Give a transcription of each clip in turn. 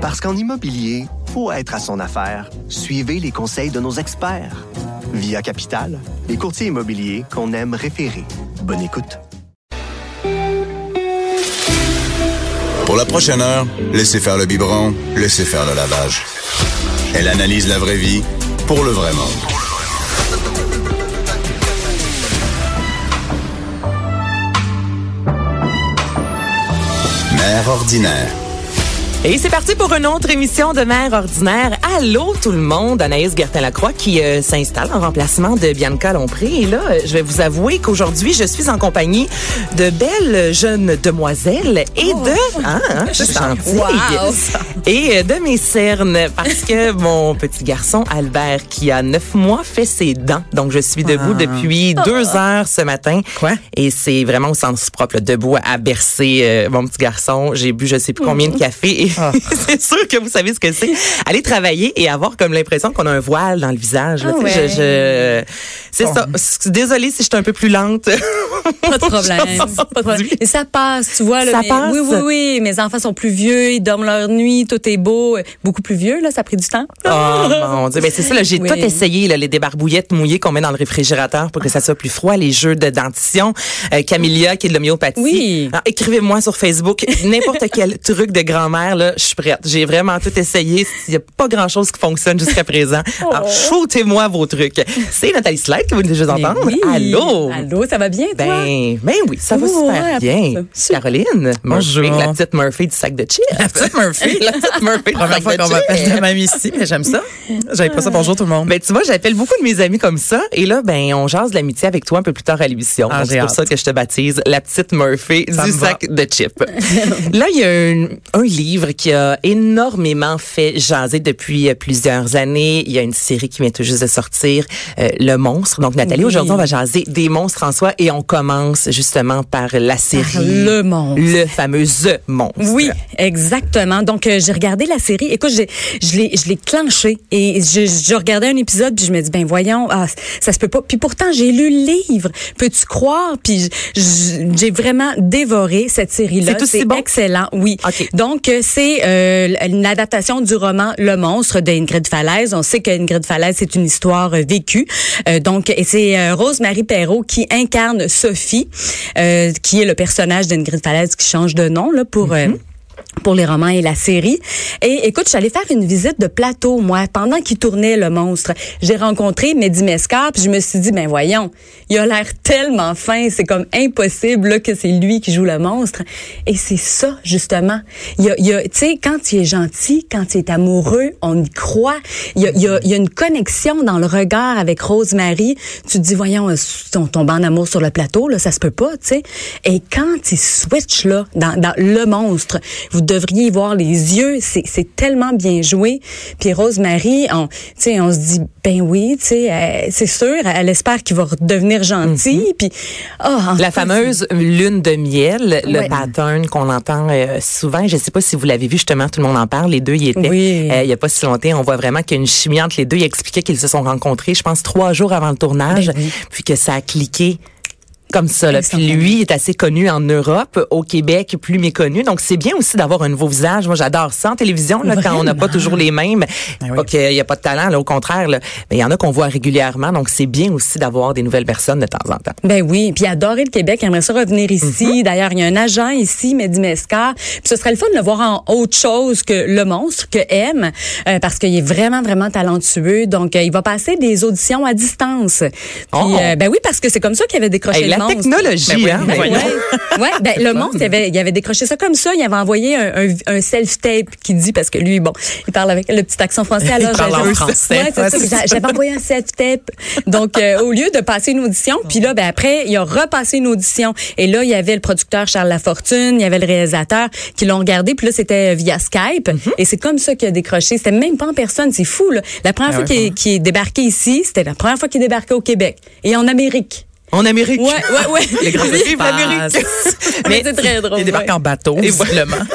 Parce qu'en immobilier, faut être à son affaire. Suivez les conseils de nos experts. Via Capital, les courtiers immobiliers qu'on aime référer. Bonne écoute. Pour la prochaine heure, laissez faire le biberon, laissez faire le lavage. Elle analyse la vraie vie pour le vrai monde. Mère ordinaire. Et c'est parti pour une autre émission de Mère ordinaire. Allô tout le monde, Anaïs Gertin-Lacroix qui euh, s'installe en remplacement de Bianca Lompré. Et là, euh, je vais vous avouer qu'aujourd'hui, je suis en compagnie de belles jeunes demoiselles et Oh. de... Hein, hein, je suis gentille. Et euh, de mes cernes, parce que mon petit garçon Albert, qui a neuf mois, fait ses dents. Donc, je suis debout depuis deux heures ce matin. Quoi? Et c'est vraiment au sens propre, là, debout à bercer euh, mon petit garçon. J'ai bu je sais plus combien de café et c'est sûr que vous savez ce que c'est. Aller travailler et avoir comme l'impression qu'on a un voile dans le visage. là. Ah Tu sais, ouais. je, je- c'est Bon. ça. Désolée si je suis un peu plus lente. Pas de problème. Pas de problème. Et ça passe, tu vois. Là, Ça mais- passe? Oui, oui, oui. Mes enfants sont plus vieux, ils dorment leur nuit, tout est beau. Beaucoup plus vieux, là, ça a pris du temps. Oh mon dieu, ben c'est ça là, j'ai Oui. tout essayé là, les débarbouillettes mouillées qu'on met dans le réfrigérateur pour que ça soit plus froid, les jeux de dentition, euh, Camélia qui est de l'homéopathie. Oui. Alors, écrivez-moi sur Facebook n'importe quel truc de grand-mère là, je suis prête. J'ai vraiment tout essayé, il y a pas grand-chose qui fonctionne jusqu'à présent. Alors shootez-moi vos trucs. C'est Nathalie Slide que vous venez juste Oh. Entendre. oui. Allô? Allô, ça va bien, toi? Ben, ben oui, ça va Oh, super ouais, bien. ça. Caroline, Bonjour. Murphy, la petite Murphy du sac de chips. La petite Murphy. la petite Murphy du Première sac fois de qu'on m'appelle de même ici, mais j'aime ça. J'avais pas ça. Bonjour tout le monde. Ben, tu vois, j'appelle beaucoup de mes amis comme ça. Et là, ben, on jase de l'amitié avec toi un peu plus tard à l'émission. Ah, c'est pour ça que je te baptise la petite Murphy Ça du va. sac de chips. là, il y a un, un livre qui a énormément fait jaser depuis euh, plusieurs années. Il y a une série qui vient tout juste de sortir, euh, Le Monstre. Donc, Nathalie, Oui. aujourd'hui, on va jaser des monstres en soi et on commence justement par la série. Par le monstre. Le fameux The Monstre. Oui, exactement. Donc, euh, j'ai regardé la série. Écoute, je l'ai, je l'ai clenché et je, je regardais un épisode puis je me dis, ben voyons, ah, ça se peut pas. Puis pourtant, j'ai lu le livre. Peux-tu croire? Puis j'ai vraiment dévoré cette série-là. C'est bon? excellent, oui. OK. Donc, euh, c'est euh, une adaptation du roman Le Monstre d'Ingrid Falaise. On sait qu'Ingrid Falaise, c'est une histoire euh, vécue. Euh, donc, et c'est euh, Rose-Marie Perrault qui incarne Sophie, euh, qui est le personnage d'Ingrid Falaise qui change de nom là pour... euh, pour les romans et la série. Et écoute, je suis allée faire une visite de plateau, moi, pendant qu'il tournait Le Monstre. J'ai rencontré Mehdi Mescar, puis je me suis dit, ben voyons, il a l'air tellement fin, c'est comme impossible là, que c'est lui qui joue le monstre. Et c'est ça, justement. Il y a, y quand il est gentil, quand il est amoureux, on y croit. Il y a, une connexion dans le regard avec Rosemary. Tu te dis, voyons, euh, on tombe en amour sur le plateau, là, ça se peut pas, tu sais. Et quand il switch, là, dans Le Monstre, vous devriez y voir les yeux, c'est c'est tellement bien joué. Puis Rosemary, on, tu sais, on se dit, ben oui, tu sais, euh, c'est sûr, elle espère qu'il va redevenir gentil. Puis, oh, La fameuse lune de miel, le Ouais. pattern qu'on entend euh, souvent. Je sais pas si vous l'avez vu justement, tout le monde en parle. Les deux y étaient. Oui. Euh, il y a pas si longtemps, on voit vraiment qu'il y a une chimie entre les deux. Il expliquait qu'ils se sont rencontrés, je pense, trois jours avant le tournage, Ben oui. puis que ça a cliqué. Comme ça. Là. Puis lui est assez connu en Europe, au Québec plus méconnu. Donc c'est bien aussi d'avoir un nouveau visage. Moi j'adore ça en télévision là, quand on n'a pas toujours les mêmes. Ben oui. Pas qu'il y a pas de talent, là, au contraire. Là. Mais il y en a qu'on voit régulièrement. Donc c'est bien aussi d'avoir des nouvelles personnes de temps en temps. Ben oui, puis adorer le Québec, il aimerait ça revenir ici. Mhm. D'ailleurs, il y a un agent ici, Mehdi Mescar. Puis ce serait le fun de le voir en autre chose que le monstre, que M, euh, parce qu'il est vraiment, vraiment talentueux. Donc, euh, il va passer des auditions à distance. Puis, Oh. euh, ben oui, parce que c'est comme ça qu'il avait décroché Hey, la monstre. technologie, Ben oui, hein? ben Ouais, ouais, ben, le monstre, il avait, il avait décroché ça comme ça. Il avait envoyé un, un, un self-tape qui dit, parce que lui, bon, il parle avec le petit accent français. Alors, Il parle en français. Ouais, J'avais envoyé un self-tape. Donc, euh, au lieu de passer une audition, puis là, ben, après, il a repassé une audition. Et là, il y avait le producteur Charles Lafortune, il y avait le réalisateur qui l'ont regardé. Puis là, c'était via Skype. Mm-hmm. Et c'est comme ça qu'il a décroché. C'était même pas en personne. C'est fou, là. La première Ah fois ouais, qu'il qu'il est débarqué ici, c'était la première fois qu'il débarquait au Québec. Et en Amérique. En Amérique. Ouais, ouais, ouais. Les grands Vive espaces. l'Amérique. Mais c'est très drôle. Il débarque ouais. en bateau, Et visiblement.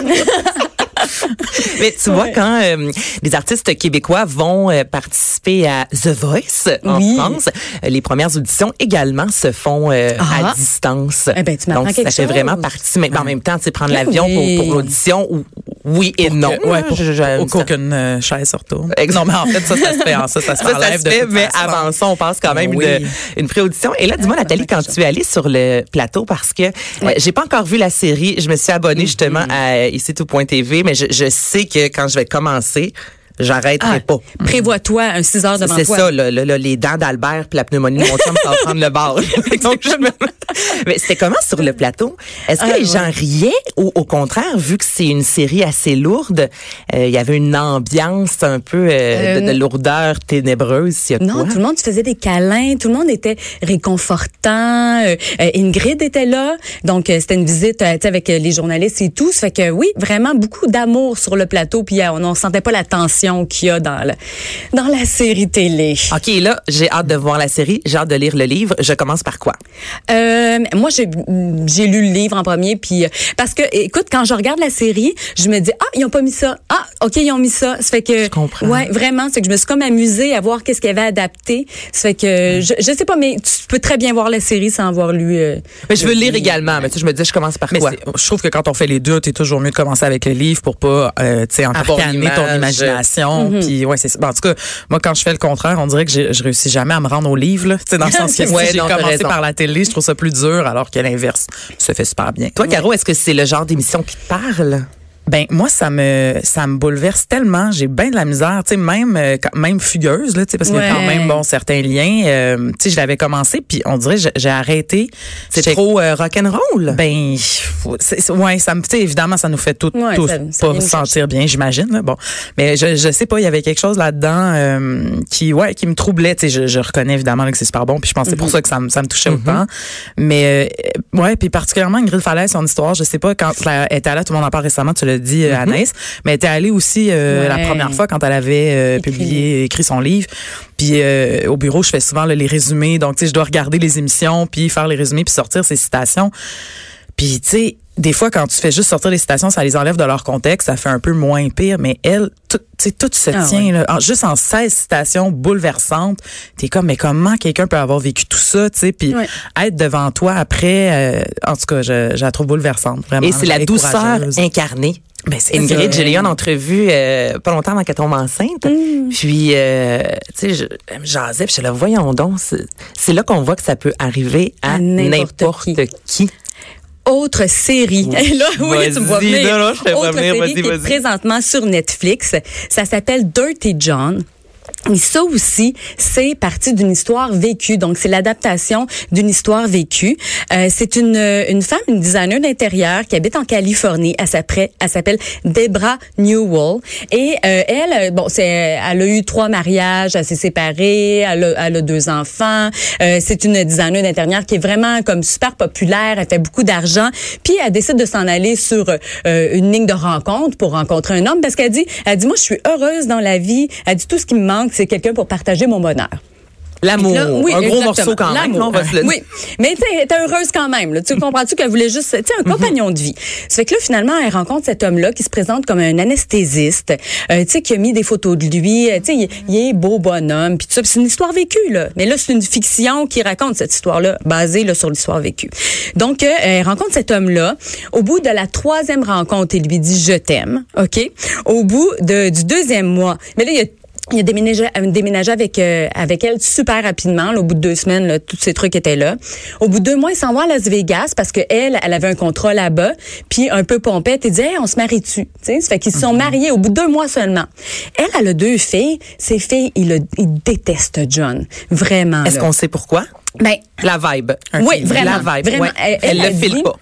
Mais tu vois, quand euh, les artistes québécois vont euh, participer à The Voice en Oui. France, euh, les premières auditions également se font euh, Ah. à distance. Eh ben, tu Donc, ça fait chose. vraiment partie. Mais en même temps, tu sais, prendre Ben l'avion oui. pour, pour l'audition ou Oui et non. que- ouais, pour, Je- je- pour qu'aucune euh, chaise se retourne. Non, mais en fait, ça, ça se fait. en- Ça, ça se Ça, ça se de fait, mais façon. avant ça, on passe quand même Oui. une, une pré-audition. Et là, dis-moi, Nathalie, quand tu es allée sur le plateau, parce que euh, j'ai pas encore vu la série, je me suis abonnée justement à ici tout.tv, mais je, je sais que quand je vais commencer, j'arrêterai Ah, pas. Prévois-toi un 6 heures devant C'est toi. ça, là, là, là, les dents d'Albert puis la pneumonie de mon chum, ça va prendre le bord. Donc, je me- Mais c'était comment sur le plateau? Est-ce que Ah, les ouais. gens riaient ou au contraire, vu que c'est une série assez lourde, euh, il y avait une ambiance un peu euh, de, de lourdeur ténébreuse? y a Non, quoi? tout le monde faisait des câlins, tout le monde était réconfortant. Euh, euh, Ingrid était là, donc euh, c'était une visite euh, avec euh, les journalistes et tout. Ça fait que oui, vraiment beaucoup d'amour sur le plateau, puis euh, on ne sentait pas la tension qu'il y a dans, le, dans la série télé. OK, là, j'ai hâte de voir la série, j'ai hâte de lire le livre. Je commence par quoi? Euh, moi, j'ai j'ai lu le livre en premier, puis parce que, écoute, quand je regarde la série, je me dis ah ils ont pas mis ça, ah ok ils ont mis ça, ça fait que Je comprends. ouais vraiment, c'est que je me suis comme amusée à voir qu'est-ce qu'il y avait adapté, ça fait que je, je sais pas, mais tu peux très bien voir la série sans avoir lu. euh, Mais je veux le lire livre. également, mais tu sais, je me dis, je commence par Mais quoi? je trouve que quand on fait les deux, t'es toujours mieux de commencer avec le livre pour pas, euh, tu sais, encarcaner ton Mhm. Puis ouais, c'est. Ben, en tout cas, moi quand je fais le contraire, on dirait que j'ai- je réussis jamais à me rendre au livre. Là. Dans le sens que si Ouais, j'ai non, t'as commencé raison. par la télé, je trouve ça plus dur, alors que l'inverse se fait super bien. Toi, Caro, est-ce que c'est le genre d'émission qui te parle? Ben moi ça me ça me bouleverse tellement, j'ai bien de la misère, tu sais même euh, quand- même fugueuse là, tu sais parce qu'il y a quand même bon certains liens, euh, tu sais je l'avais commencé puis on dirait j'ai- j'ai arrêté. C'est trop euh, rock'n'roll? Ben, c'est- ouais, ça me, tu sais, évidemment, ça nous fait tout, Ouais, tous ça- pas sentir bien, j'imagine. là. Bon, mais je, je sais pas, il y avait quelque chose là-dedans euh, qui, ouais, qui me troublait. Tu sais, je, je reconnais évidemment là, que c'est super bon, puis je pense que c'est pour ça que ça me, ça me touchait autant. Mais euh, ouais, puis particulièrement Ingrid Falaise, son histoire, je sais pas quand elle était allée, tout le monde en parle récemment, tu dit, euh, Anaïs, mais elle était allée aussi euh, Ouais. la première fois quand elle avait euh, Écrit. publié, écrit son livre. Puis euh, au bureau, je fais souvent là, les résumés, donc tu sais, je dois regarder les émissions, puis faire les résumés, puis sortir ces citations. Puis, tu sais, des fois, quand tu fais juste sortir les citations, ça les enlève de leur contexte, ça fait un peu moins pire. Mais elle, tout, tu sais, tout se Ah tient, là, en- juste en 16 citations bouleversantes. T'es comme, mais comment quelqu'un peut avoir vécu tout ça, tu sais? Puis Ouais. être devant toi après, euh, en tout cas, je, je la trouve bouleversante, vraiment. Et c'est la douceur incarnée. Ben, c'est Ingrid, j'ai eu en entrevue euh, pas longtemps avant qu'elle tombe enceinte. Puis, euh, tu sais, je elle me jasais, puis je la voyons donc. C'est c'est là qu'on voit que ça peut arriver à À n'importe n'importe qui. Autre série. Et là, oui, tu me vois venir. non, non, je Autre venir, série qui est présentement sur Netflix. Ça s'appelle Dirty John. Et ça aussi, c'est parti d'une histoire vécue. Donc, c'est l'adaptation d'une histoire vécue. Euh, c'est une, une femme, une designer d'intérieur qui habite en Californie. Elle s'appelle, elle s'appelle Debra Newell. Et euh, elle, euh, bon, c'est, elle a eu trois mariages, elle s'est séparée, elle a, elle a deux enfants. Euh, c'est une designer d'intérieur qui est vraiment comme super populaire. Elle fait beaucoup d'argent. Puis elle décide de s'en aller sur euh, une ligne de rencontre pour rencontrer un homme parce qu'elle dit, elle dit, moi, je suis heureuse dans la vie. Elle dit, tout ce qui me manque, c'est quelqu'un pour partager mon bonheur. L'amour. Oui, un gros exactement. morceau quand même. L'amour. on va se le dire. Oui, mais tu sais, heureuse quand même. Là. Tu comprends-tu qu'elle voulait juste, tu sais, un compagnon de vie. Ça fait que là, finalement, elle rencontre cet homme-là qui se présente comme un anesthésiste, euh, tu sais, qui a mis des photos de lui. euh, Tu sais, il, est beau bonhomme, puis tout ça. C'est une histoire vécue là. Mais là, c'est une fiction qui raconte cette histoire-là, basée là sur l'histoire vécue. Donc, euh, elle rencontre cet homme-là. Au bout de la troisième rencontre, il lui dit je t'aime, ok? Au bout de, du deuxième mois, mais là, il y a il a déménagé, euh, déménagé avec euh, avec elle super rapidement. là, au bout de deux semaines, là, tous ces trucs étaient là. Au bout de deux mois, il s'en va à Las Vegas parce que elle, elle avait un contrat là-bas. Puis un peu pompette, il dit hey, on se marie-tu? Tu sais, ça fait qu'ils se sont mariés au bout de deux mois seulement. Elle, elle a deux filles. Ces filles, ils, le, ils détestent John, vraiment. Est-ce qu'on sait pourquoi? Ben, La vibe. oui, vraiment, La vibe. vraiment. ouais. Elle- Elle, elle le a file dit- pas.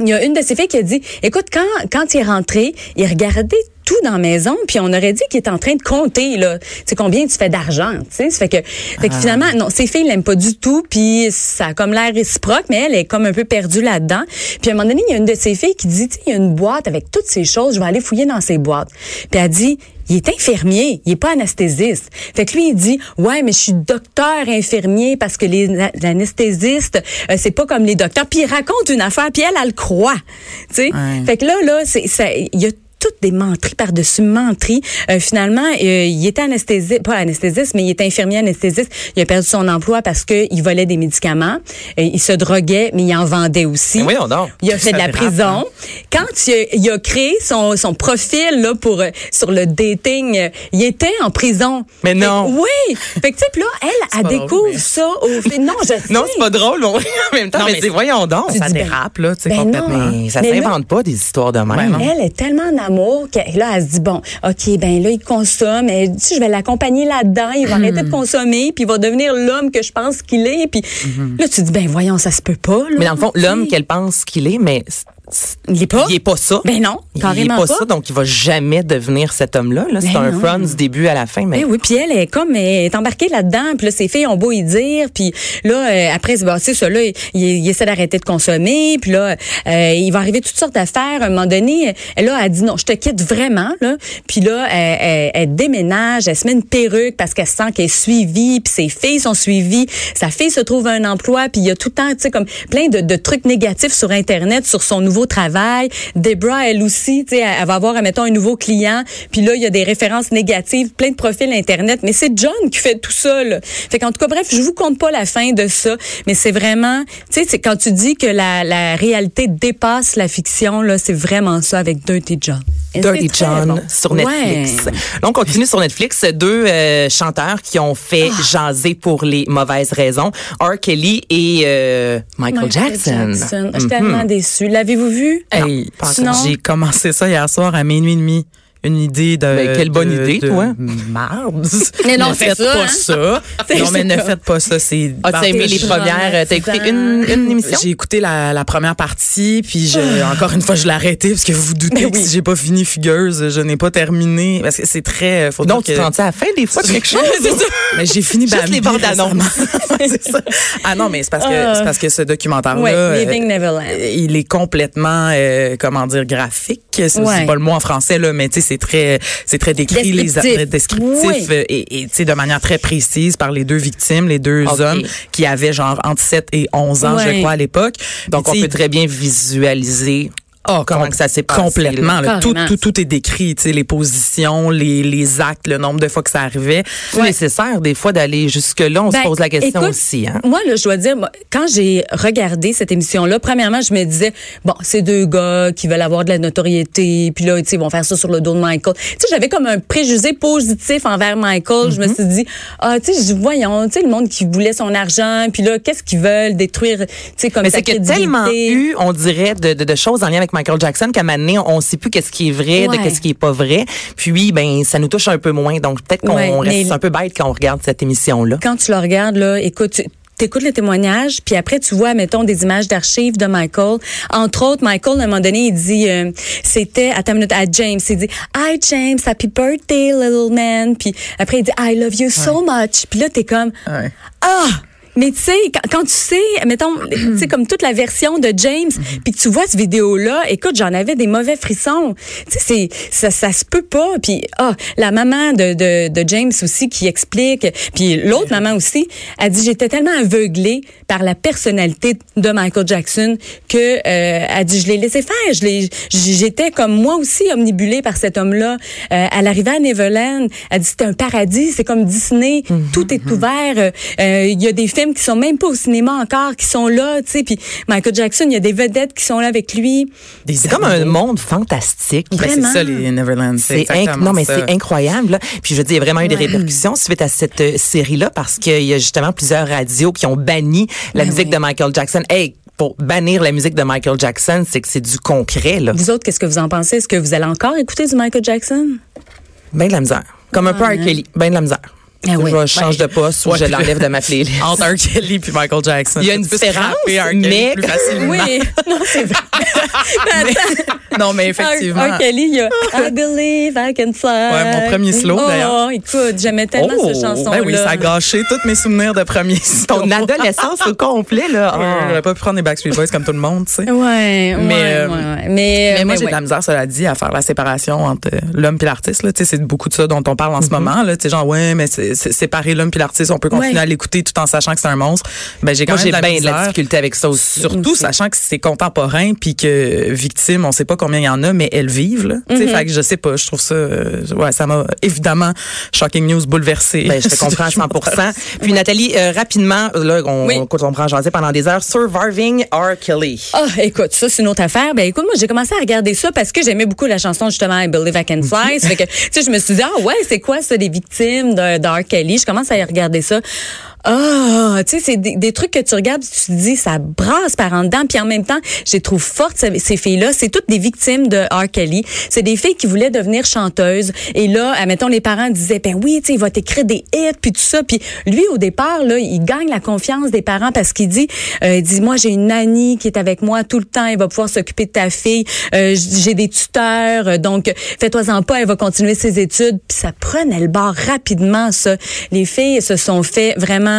il y a une de ses filles qui a dit, écoute, quand, quand il est rentré, il regardait tout dans la maison, puis on aurait dit qu'il est en train de compter, là. Sais, combien tu fais d'argent, tu sais. Fait que, fait que finalement, non, ses filles l'aiment pas du tout, puis ça a comme l'air réciproque, mais elle est comme un peu perdue là-dedans. Puis à un moment donné, il y a une de ses filles qui dit, il y a une boîte avec toutes ces choses, je vais aller fouiller dans ces boîtes. Puis elle dit, il est infirmier, il est pas anesthésiste. Fait que lui il dit ouais mais je suis docteur infirmier parce que les anesthésistes euh, c'est pas comme les docteurs. Puis il raconte une affaire puis elle elle le croit. Tu sais. Ouais. Fait que là là c'est il y a toutes des menteries par-dessus menteries. Euh, finalement, euh, il était anesthésiste, pas anesthésiste, mais il était infirmier anesthésiste. Il a perdu son emploi parce que il volait des médicaments. Euh, il se droguait, mais il en vendait aussi. Mais voyons donc. Il a fait de la prison. Quand il a, il a créé son, son profil là pour euh, sur le dating, euh, il était en prison. Mais Fait- non. oui. Fait que tu sais, là, elle, elle découvre drôle, mais- ça au non, je sais. Non, c'est pas drôle, mais en même temps, Non, mais, mais dis, voyons donc. Ça ben, dérape, là, tu sais, ben non. complètement. Mais ça s'invente pas des histoires de même. Ouais, non. Elle est tellement en amour que là, elle se dit bon, ok, ben là, il consomme. Dit, je vais l'accompagner là-dedans. Il va arrêter de consommer, puis il va devenir l'homme que je pense qu'il est. Puis là, tu dis ben voyons, ça se peut pas. Là, Mais dans le fond, l'homme qu'elle pense qu'il est, mais il est pas? il est pas ça. Ben non, Il est carrément pas, pas. ça, donc il va jamais devenir cet homme-là. Là. C'est Ben un non. front du début à la fin, mais Ben oui, puis elle est comme elle est embarquée là-dedans, puis là ses filles ont beau y dire, puis là euh, après c'est c'est ça là, il, il essaie d'arrêter de consommer, puis là euh, il va arriver toutes sortes d'affaires. À un moment donné, elle là elle dit non, je te quitte vraiment là, puis là elle, elle- elle déménage, elle se met une perruque parce qu'elle sent qu'elle est suivie, puis ses filles sont suivies, sa fille se trouve un emploi, puis il y a tout le temps tu sais comme plein de, de trucs négatifs sur internet sur son nouveau travail. Debra elle aussi, tu sais, elle, va avoir mettons un nouveau client, puis là il y a des références négatives, plein de profils internet, mais c'est John qui fait tout ça là. Fait qu'en tout cas bref, je vous compte pas la fin de ça, mais c'est vraiment, tu sais, c'est quand tu dis que la, la réalité dépasse la fiction là, c'est vraiment ça avec Dirty John. Dirty John bon. sur Netflix. Ouais. Donc, on continue sur Netflix. Deux euh, chanteurs qui ont fait Ah. jaser pour les mauvaises raisons. R. Kelly et euh, Michael, Jackson. Je suis tellement déçue. L'avez-vous vu? Hey, j'ai commencé ça hier soir à minuit et demi. Une idée de. Ben, quelle bonne de- idée, de toi. Marde. Mais non, ne c'est faites ça, pas hein? ça. Non, mais ne faites pas ça. C'est. As-tu aimé les premières? euh, T'as écouté une, une émission? J'ai écouté la, la première partie, puis je, encore une fois, je l'ai arrêté parce que vous vous doutez Ben que oui. si j'ai pas fini Fugueuse, je n'ai pas terminé. Parce que c'est très. Faut Donc, tu te que- rends à la fin des fois de quelque chose? Mais j'ai fini Juste Bambi les bandes annonces. c'est ça. Ah non, mais c'est parce que c'est parce que ce documentaire-là, Ouais, euh, il est complètement, euh, comment dire, graphique. C'est c'est Ouais. pas le mot en français là, mais tu sais, c'est très, c'est très décrit, les Descriptif. descriptif Oui. euh, et, et tu sais de manière très précise par les deux victimes, les deux hommes qui avaient genre entre 7 et 11 ans, je crois à l'époque. Donc, on peut très bien visualiser Oh, comment com- que ça s'est passé. Complètement. là? tout, tout, tout est décrit. Tu sais, les positions, les, les actes, le nombre de fois que ça arrivait. C'est nécessaire des fois d'aller jusque-là. On Ben, se pose la question écoute, aussi. Hein? Moi, là, je dois dire, moi, quand j'ai regardé cette émission-là, premièrement, je me disais, bon, c'est deux gars qui veulent avoir de la notoriété, puis là, tu sais, ils vont faire ça sur le dos de Michael. Tu sais, j'avais comme un préjugé positif envers Michael. Je me suis dit, ah, tu sais, je- voyons, tu sais, le monde qui voulait son argent, puis là, qu'est-ce qu'ils veulent détruire, tu sais, comme Mais c'est crédibilité. tellement eu, on dirait, de, de, de choses en lien avec Michael Jackson qu'à un moment donné, on ne sait plus qu'est-ce qui est vrai, Ouais. de qu'est-ce qui est pas vrai. Puis, ben, ça nous touche un peu moins. Donc, peut-être qu'on Ouais, reste un peu bête quand on regarde cette émission-là. quand tu le regardes, là, écoute, tu écoutes le témoignage, puis après, tu vois, mettons, des images d'archives de Michael. Entre autres, Michael, à un moment donné, il dit, euh, c'était, à ta minute, à James, il dit, Hi, James, happy birthday, little man. Puis après, il dit, I love you so much. Puis là, t'es comme, ah! Mais tu sais, quand, quand tu sais, mettons, tu sais, comme toute la version de James, puis que tu vois cette vidéo-là, écoute, j'en avais des mauvais frissons. Tu sais, ça, ça se peut pas. Puis, ah, la maman de, de, de James aussi qui explique, puis l'autre maman aussi, a dit, j'étais tellement aveuglée par la personnalité de Michael Jackson que, euh, a dit, je l'ai laissé faire. Je l'ai, j'étais comme moi aussi omnibulée par cet homme-là. Euh, à l'arrivée à Neverland, elle dit, c'était un paradis, c'est comme Disney, tout est ouvert. Euh, euh, Il y a des films qui sont même pas au cinéma encore, qui sont là, tu sais. Puis Michael Jackson, il y a des vedettes qui sont là avec lui. C'est comme un monde fantastique. Ben, c'est ça, les Neverland. C'est non mais c'est incroyable. là. Puis je veux dire, il y a vraiment eu des Ouais. répercussions suite à cette euh, série-là parce qu'il y a justement plusieurs radios qui ont banni la Ben musique de Michael Jackson. Hey, pour bannir la musique de Michael Jackson, c'est que c'est du concret là. Vous autres, qu'est-ce que vous en pensez? Est-ce que vous allez encore écouter du Michael Jackson? Ben de la misère. Comme un peu R. Kelly, ben de la misère. Ah oui. Je change de poste ou Ouais, je l'enlève de ma playlist. Entre R. Kelly puis Michael Jackson. Il y a une différence, mais- plus facilement. Oui, non, c'est vrai. Mais. Non, mais effectivement. R. Kelly, il y a I believe I can fly. Ouais, mon premier slow, oh, d'ailleurs. écoute, j'aimais tellement Oh, cette chanson-là. Ben oui, ça a gâché tous mes souvenirs de premier Ton adolescence au complet là. Ah. J'aurais pas pu prendre les Backstreet Boys comme tout le monde, tu sais. Ouais, Mais, ouais, euh, ouais, ouais. Mais, Mais moi, mais j'ai de ouais. la misère, cela dit, à faire la séparation entre euh, l'homme et l'artiste. Tu sais, C'est beaucoup de ça dont on parle en ce moment. Là. Tu sais, Genre, ouais, mais c'est euh, séparer l'homme puis l'artiste, on peut continuer Ouais. à l'écouter tout en sachant que c'est un monstre. Ben j'ai quand Moi, même de la bien de la difficulté avec ça aussi. Surtout Aussi. sachant que c'est contemporain puis que victime, on sait pas combien il y en a, mais elles vivent. Là. Tu sais, Fait que je sais pas, je trouve ça, euh, ouais, ça m'a évidemment shocking news bouleversé. Ben, je te comprends à 100 Puis Nathalie, euh, rapidement, là, on, Oui. on, on prend jaser pendant des heures. Surviving R. Kelly. Ah, écoute, ça, c'est une autre affaire. Ben, écoute, moi, j'ai commencé à regarder ça parce que j'aimais beaucoup la chanson, justement, I Believe I Can Fly. Fait que, tu sais, je me suis dit, ah, ouais, c'est quoi ça, des victimes de Kelly? Je commence à y regarder ça. Ah, tu sais, c'est des, trucs que tu regardes, tu te dis, ça brasse par en dedans. Puis en même temps, je trouve fortes, ces, ces filles-là. C'est toutes des victimes de R. Kelly. C'est des filles qui voulaient devenir chanteuses. Et là, admettons, les parents disaient, ben oui, tu sais, il va t'écrire des hits, puis tout ça. Puis lui, au départ, là, il gagne la confiance des parents parce qu'il dit, euh, dit, moi, j'ai une nanny qui est avec moi tout le temps. Elle va pouvoir s'occuper de ta fille. Euh, j'ai des tuteurs. euh, Donc, fais-toi-en pas, elle va continuer ses études. Puis ça prenait le bord rapidement, ça. Les filles se sont fait vraiment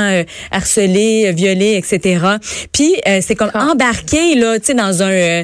harceler, euh, violer, etc. Puis euh, c'est comme embarqué là, tu sais, dans un. euh,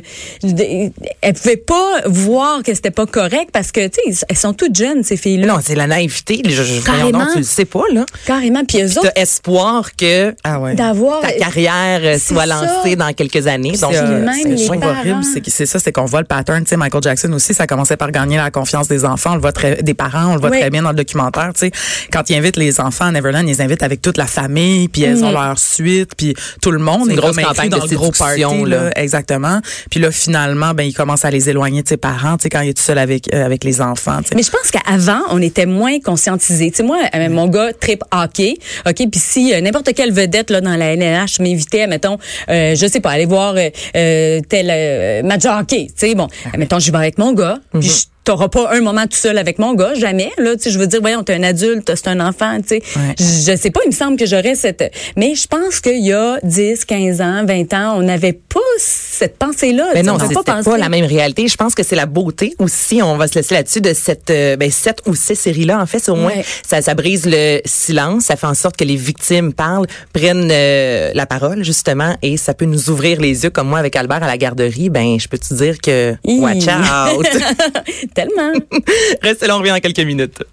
elles pouvaient pas voir que c'était pas correct parce que tu sais, elles sont toutes jeunes ces filles-là. Non, c'est la naïveté. Je, je, Carrément. donc, tu le sais pas, là. Carrément. Puis eux autres, espoir que Ah ouais. d'avoir. ta carrière soit ça. lancée dans quelques années. Donc, C'est, horrible, c'est ça, c'est qu'on voit le pattern. Tu sais, Michael Jackson aussi, ça commençait par gagner la confiance des enfants. On le voit très, des parents, on le voit Oui. très bien dans le documentaire. Tu sais, quand ils invitent les enfants à Neverland, ils les invitent avec toute la famille, puis elles ont leur suite, puis tout le monde une est grosse campagne dans de le gros party. là. Là, exactement. Puis là, finalement, ben, il commence à les éloigner de ses parents. Tu sais, quand il est tout seul avec euh, avec les enfants. Mais je pense qu'avant, on était moins conscientisés. Tu sais, moi, euh, mon gars trip hockey, ok, puis si euh, n'importe quelle vedette là dans la LNH m'invitait, mettons, euh, je sais pas, aller voir tel euh, match de hockey, tu sais, bon, mettons, je vais avec mon gars, puis je T'auras pas un moment tout seul avec mon gars, jamais. Là, tu je veux dire, voyons, t'es un adulte, c'est un enfant, tu sais. Ouais. Je, sais pas, il me semble que j'aurais cette. Mais je pense qu'il y a 10, 15 ans, 20 ans, on n'avait pas cette pensée-là. Mais sais, non, on c'était pas, penser. la même réalité. Je pense que c'est la beauté aussi. On va se laisser là-dessus de cette, euh, ben, sept ou six séries-là. En fait, c'est au moins, Ouais. ça, ça brise le silence. Ça fait en sorte que les victimes parlent, prennent euh, la parole, justement, et ça peut nous ouvrir les yeux, comme moi avec Albert à la garderie. Ben, je peux te dire que, watch out. tellement. Restez là, on revient dans quelques minutes.